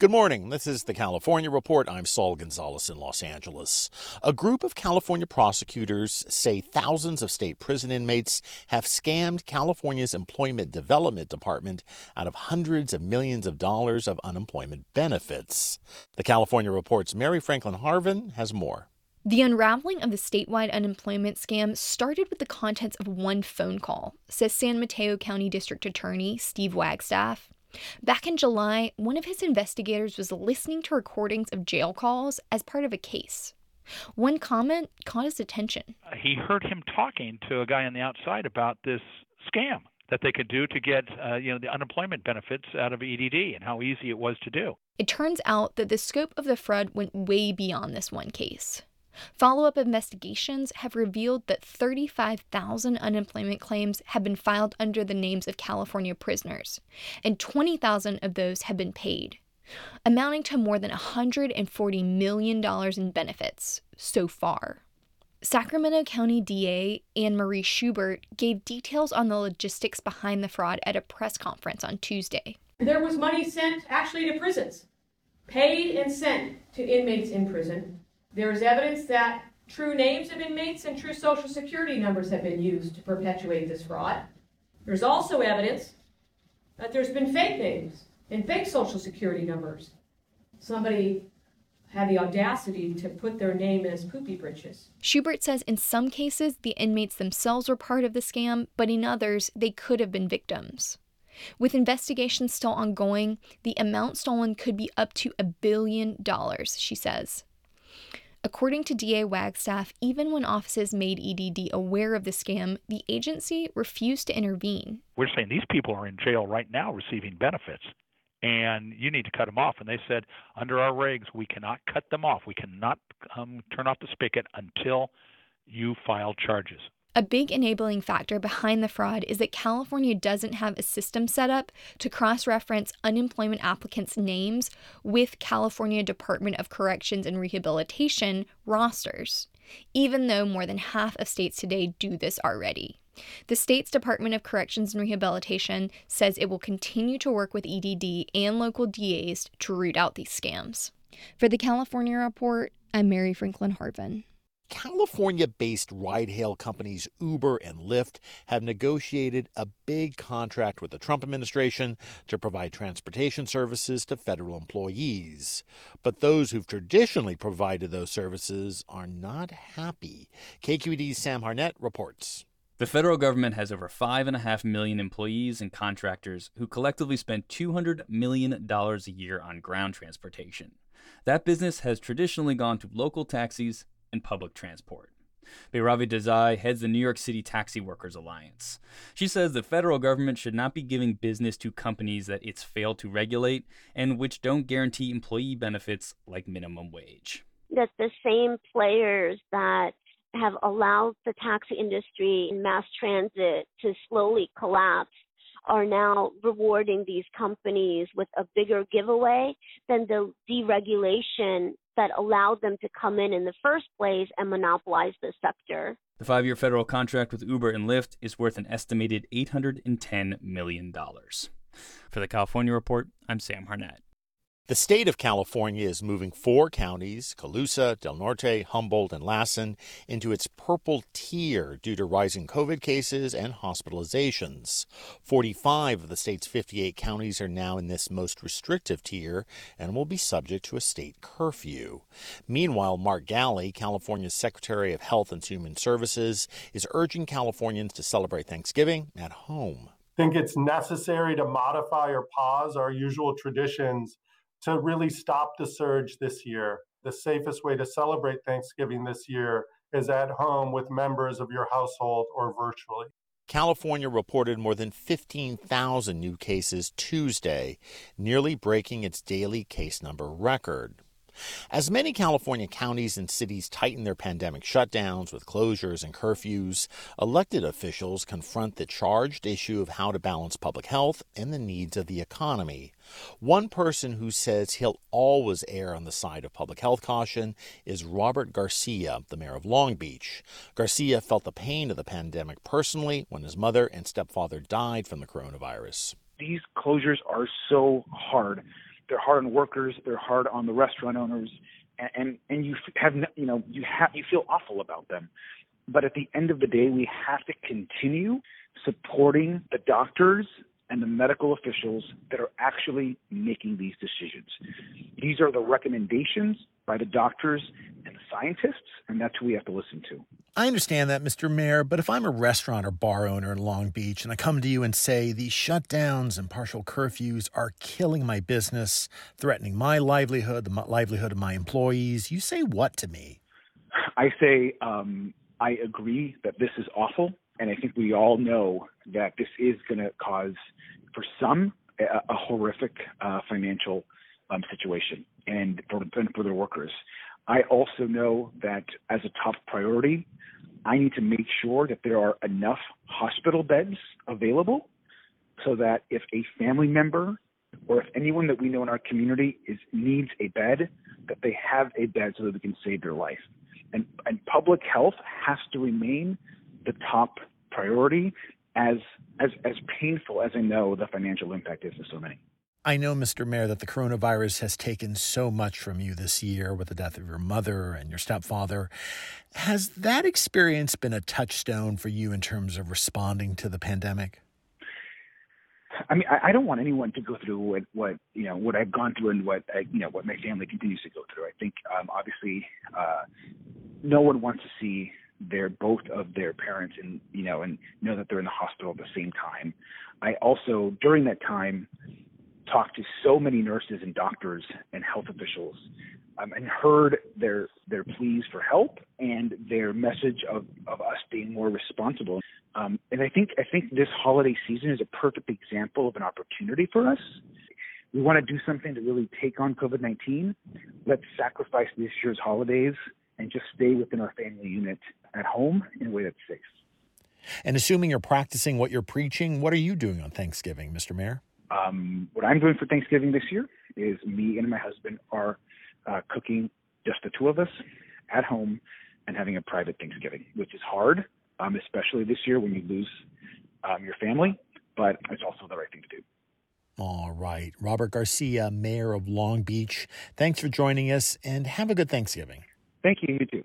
Good morning. This is the California Report. I'm Saul Gonzalez in Los Angeles. A group of California prosecutors say thousands of state prison inmates have scammed California's Employment Development Department out of hundreds of millions of dollars of unemployment benefits. The California Report's Mary Franklin Harvin has more. The unraveling of the statewide unemployment scam started with the contents of one phone call, says San Mateo County District Attorney Steve Wagstaff. Back in July, one of his investigators was listening to recordings of jail calls as part of a case. One comment caught his attention. He heard him talking to a guy on the outside about this scam that they could do to get uh, you know the unemployment benefits out of EDD and how easy it was to do. It turns out that the scope of the fraud went way beyond this one case. Follow up investigations have revealed that 35,000 unemployment claims have been filed under the names of California prisoners, and 20,000 of those have been paid, amounting to more than $140 million in benefits so far. Sacramento County DA Anne Marie Schubert gave details on the logistics behind the fraud at a press conference on Tuesday. There was money sent actually to prisons, paid and sent to inmates in prison there is evidence that true names of inmates and true social security numbers have been used to perpetuate this fraud. There's also evidence that there's been fake names and fake social security numbers. Somebody had the audacity to put their name as poopy britches. Schubert says in some cases the inmates themselves were part of the scam, but in others they could have been victims. With investigations still ongoing, the amount stolen could be up to a billion dollars, she says. According to DA Wagstaff, even when offices made EDD aware of the scam, the agency refused to intervene. We're saying these people are in jail right now receiving benefits, and you need to cut them off. And they said, under our regs, we cannot cut them off. We cannot um, turn off the spigot until you file charges. A big enabling factor behind the fraud is that California doesn't have a system set up to cross reference unemployment applicants' names with California Department of Corrections and Rehabilitation rosters, even though more than half of states today do this already. The state's Department of Corrections and Rehabilitation says it will continue to work with EDD and local DAs to root out these scams. For the California Report, I'm Mary Franklin Harvin. California based ride hail companies Uber and Lyft have negotiated a big contract with the Trump administration to provide transportation services to federal employees. But those who've traditionally provided those services are not happy. KQED's Sam Harnett reports. The federal government has over 5.5 million employees and contractors who collectively spend $200 million a year on ground transportation. That business has traditionally gone to local taxis and public transport. Bhairavi Desai heads the New York City Taxi Workers Alliance. She says the federal government should not be giving business to companies that it's failed to regulate and which don't guarantee employee benefits like minimum wage. That the same players that have allowed the taxi industry and mass transit to slowly collapse are now rewarding these companies with a bigger giveaway than the deregulation that allowed them to come in in the first place and monopolize the sector. The five year federal contract with Uber and Lyft is worth an estimated $810 million. For the California Report, I'm Sam Harnett. The state of California is moving four counties, Colusa, Del Norte, Humboldt, and Lassen, into its purple tier due to rising COVID cases and hospitalizations. 45 of the state's 58 counties are now in this most restrictive tier and will be subject to a state curfew. Meanwhile, Mark Ghaly, California's Secretary of Health and Human Services, is urging Californians to celebrate Thanksgiving at home. I think it's necessary to modify or pause our usual traditions to really stop the surge this year. The safest way to celebrate Thanksgiving this year is at home with members of your household or virtually. California reported more than 15,000 new cases Tuesday, nearly breaking its daily case number record. As many California counties and cities tighten their pandemic shutdowns with closures and curfews, elected officials confront the charged issue of how to balance public health and the needs of the economy. One person who says he'll always err on the side of public health caution is Robert Garcia, the mayor of Long Beach. Garcia felt the pain of the pandemic personally when his mother and stepfather died from the coronavirus. These closures are so hard they're hard on workers. They're hard on the restaurant owners, and and, and you have you know you have you feel awful about them. But at the end of the day, we have to continue supporting the doctors and the medical officials that are actually making these decisions. These are the recommendations by the doctors and the scientists, and that's who we have to listen to. I understand that, Mr. Mayor, but if I'm a restaurant or bar owner in Long Beach and I come to you and say these shutdowns and partial curfews are killing my business, threatening my livelihood, the livelihood of my employees, you say what to me? I say, um, I agree that this is awful. And I think we all know that this is going to cause, for some, a, a horrific uh, financial um, situation and for, and for their workers. I also know that as a top priority, I need to make sure that there are enough hospital beds available so that if a family member or if anyone that we know in our community is needs a bed, that they have a bed so that we can save their life. And, and public health has to remain the top priority as as as painful as I know the financial impact is to so many. I know, Mr. Mayor, that the coronavirus has taken so much from you this year with the death of your mother and your stepfather. Has that experience been a touchstone for you in terms of responding to the pandemic? I mean, I, don't want anyone to go through what, what you know what I've gone through and what I, you know what my family continues to go through. I think um, obviously uh, no one wants to see their both of their parents and you know and know that they're in the hospital at the same time. I also during that time talked to so many nurses and doctors and health officials um, and heard their their pleas for help and their message of, of us being more responsible. Um, and I think I think this holiday season is a perfect example of an opportunity for us. We want to do something to really take on COVID nineteen. Let's sacrifice this year's holidays and just stay within our family unit at home in a way that's safe. And assuming you're practicing what you're preaching, what are you doing on Thanksgiving, Mr. Mayor? Um, what I'm doing for Thanksgiving this year is me and my husband are uh, cooking just the two of us at home and having a private Thanksgiving, which is hard, um, especially this year when you lose um, your family, but it's also the right thing to do. All right. Robert Garcia, Mayor of Long Beach, thanks for joining us and have a good Thanksgiving. Thank you. You too.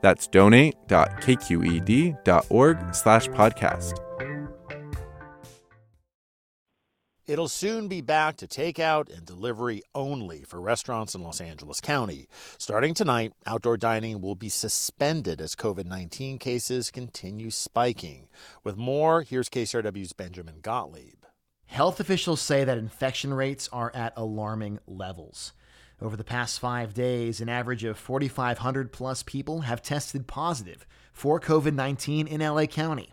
That's donate.kqed.org slash podcast. It'll soon be back to takeout and delivery only for restaurants in Los Angeles County. Starting tonight, outdoor dining will be suspended as COVID 19 cases continue spiking. With more, here's KCRW's Benjamin Gottlieb. Health officials say that infection rates are at alarming levels. Over the past five days, an average of 4,500 plus people have tested positive for COVID 19 in LA County.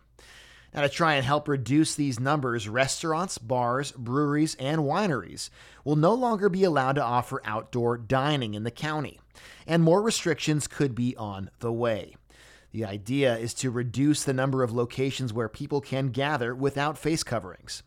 Now, to try and help reduce these numbers, restaurants, bars, breweries, and wineries will no longer be allowed to offer outdoor dining in the county, and more restrictions could be on the way. The idea is to reduce the number of locations where people can gather without face coverings.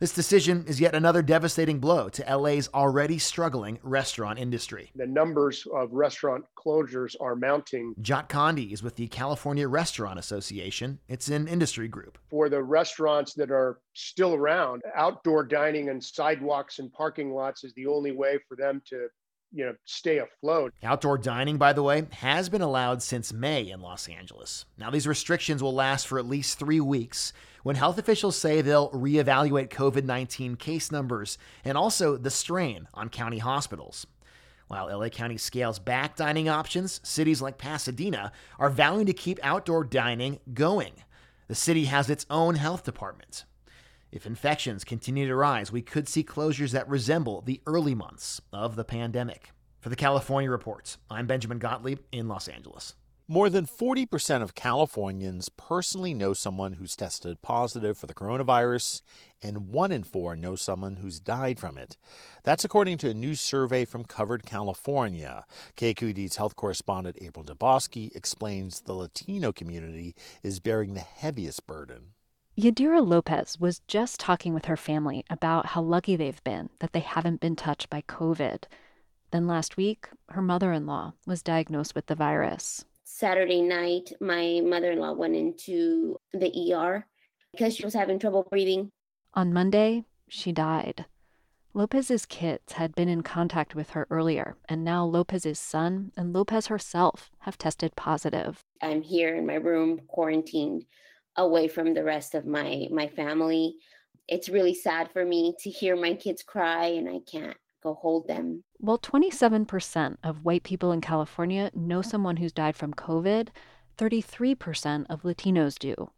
This decision is yet another devastating blow to LA's already struggling restaurant industry. The numbers of restaurant closures are mounting. Jot Condie is with the California Restaurant Association. It's an industry group. For the restaurants that are still around, outdoor dining and sidewalks and parking lots is the only way for them to you know stay afloat. Outdoor dining, by the way, has been allowed since May in Los Angeles. Now these restrictions will last for at least 3 weeks when health officials say they'll reevaluate COVID-19 case numbers and also the strain on county hospitals. While LA County scales back dining options, cities like Pasadena are vowing to keep outdoor dining going. The city has its own health department. If infections continue to rise, we could see closures that resemble the early months of the pandemic. For the California Reports, I'm Benjamin Gottlieb in Los Angeles. More than 40% of Californians personally know someone who's tested positive for the coronavirus, and one in four know someone who's died from it. That's according to a new survey from Covered California. KQED's health correspondent April Dembosky explains the Latino community is bearing the heaviest burden. Yadira Lopez was just talking with her family about how lucky they've been that they haven't been touched by COVID. Then last week, her mother in law was diagnosed with the virus. Saturday night, my mother in law went into the ER because she was having trouble breathing. On Monday, she died. Lopez's kids had been in contact with her earlier, and now Lopez's son and Lopez herself have tested positive. I'm here in my room, quarantined away from the rest of my my family. It's really sad for me to hear my kids cry and I can't go hold them. While 27% of white people in California know someone who's died from COVID, 33% of Latinos do.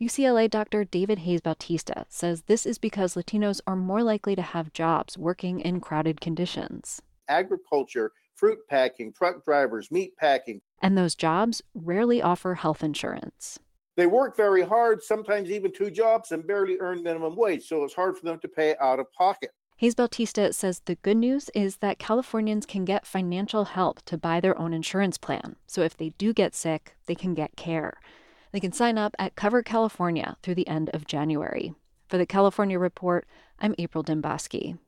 UCLA Dr. David Hayes Bautista says this is because Latinos are more likely to have jobs working in crowded conditions. Agriculture, fruit packing, truck drivers, meat packing. And those jobs rarely offer health insurance. They work very hard, sometimes even two jobs, and barely earn minimum wage, so it's hard for them to pay out of pocket. Hayes Bautista says the good news is that Californians can get financial help to buy their own insurance plan. So if they do get sick, they can get care. They can sign up at Covered California through the end of January. For the California Report, I'm April Dembosky.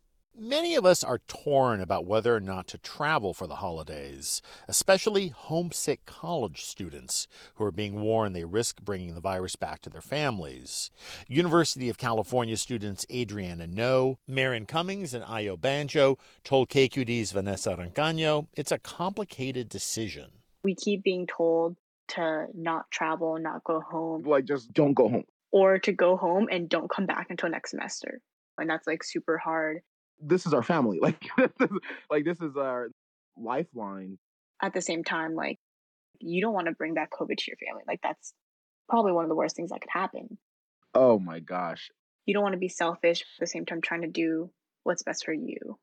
Many of us are torn about whether or not to travel for the holidays, especially homesick college students who are being warned they risk bringing the virus back to their families. University of California students Adriana No, Marin Cummings, and Ayo Banjo told KQED's Vanessa Rancaño it's a complicated decision. We keep being told to not travel, not go home. Like, just don't go home. Or to go home and don't come back until next semester. And that's like super hard this is our family. Like this is, like this is our lifeline. At the same time, like you don't want to bring back COVID to your family. Like that's probably one of the worst things that could happen. Oh my gosh. You don't want to be selfish at the same time trying to do what's best for you.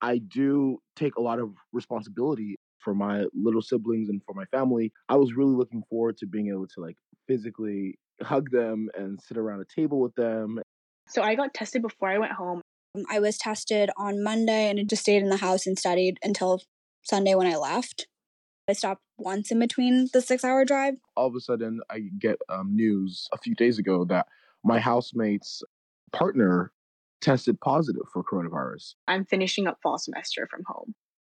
I do take a lot of responsibility for my little siblings and for my family. I was really looking forward to being able to like physically hug them and sit around a table with them. So I got tested before I went home. I was tested on Monday and just stayed in the house and studied until Sunday when I left. I stopped once in between the six hour drive. All of a sudden, I get um, news a few days ago that my housemate's partner tested positive for coronavirus. I'm finishing up fall semester from home.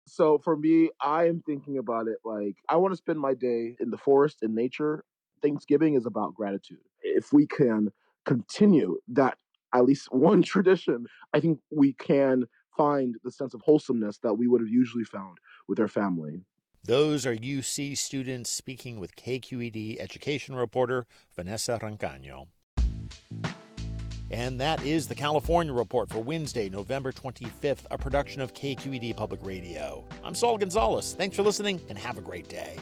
So for me, I am thinking about it like I want to spend my day in the forest in nature. Thanksgiving is about gratitude. If we can continue that at least one tradition, I think we can find the sense of wholesomeness that we would have usually found with our family. Those are UC students speaking with KQED education reporter Vanessa Rancaño. And that is the California Report for Wednesday, November 25th, a production of KQED Public Radio. I'm Saul Gonzalez. Thanks for listening and have a great day.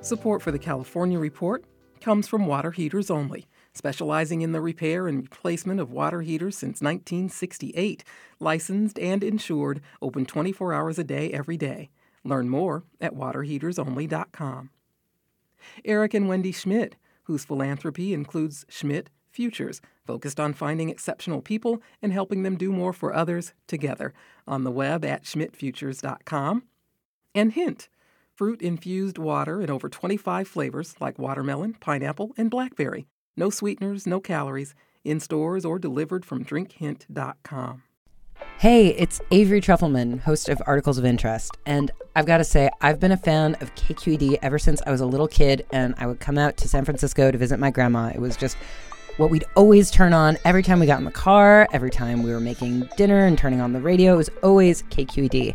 Support for the California Report comes from Water Heaters Only, specializing in the repair and replacement of water heaters since 1968. Licensed and insured, open 24 hours a day every day. Learn more at waterheatersonly.com. Eric and Wendy Schmidt whose philanthropy includes Schmidt Futures, focused on finding exceptional people and helping them do more for others together, on the web at schmidtfutures.com. And Hint, fruit infused water in over 25 flavors like watermelon, pineapple, and blackberry. No sweeteners, no calories, in stores or delivered from drinkhint.com. Hey, it's Avery Trufelman, host of Articles of Interest. And I've got to say, I've been a fan of KQED ever since I was a little kid and I would come out to San Francisco to visit my grandma. It was just what we'd always turn on every time we got in the car, every time we were making dinner and turning on the radio. It was always KQED.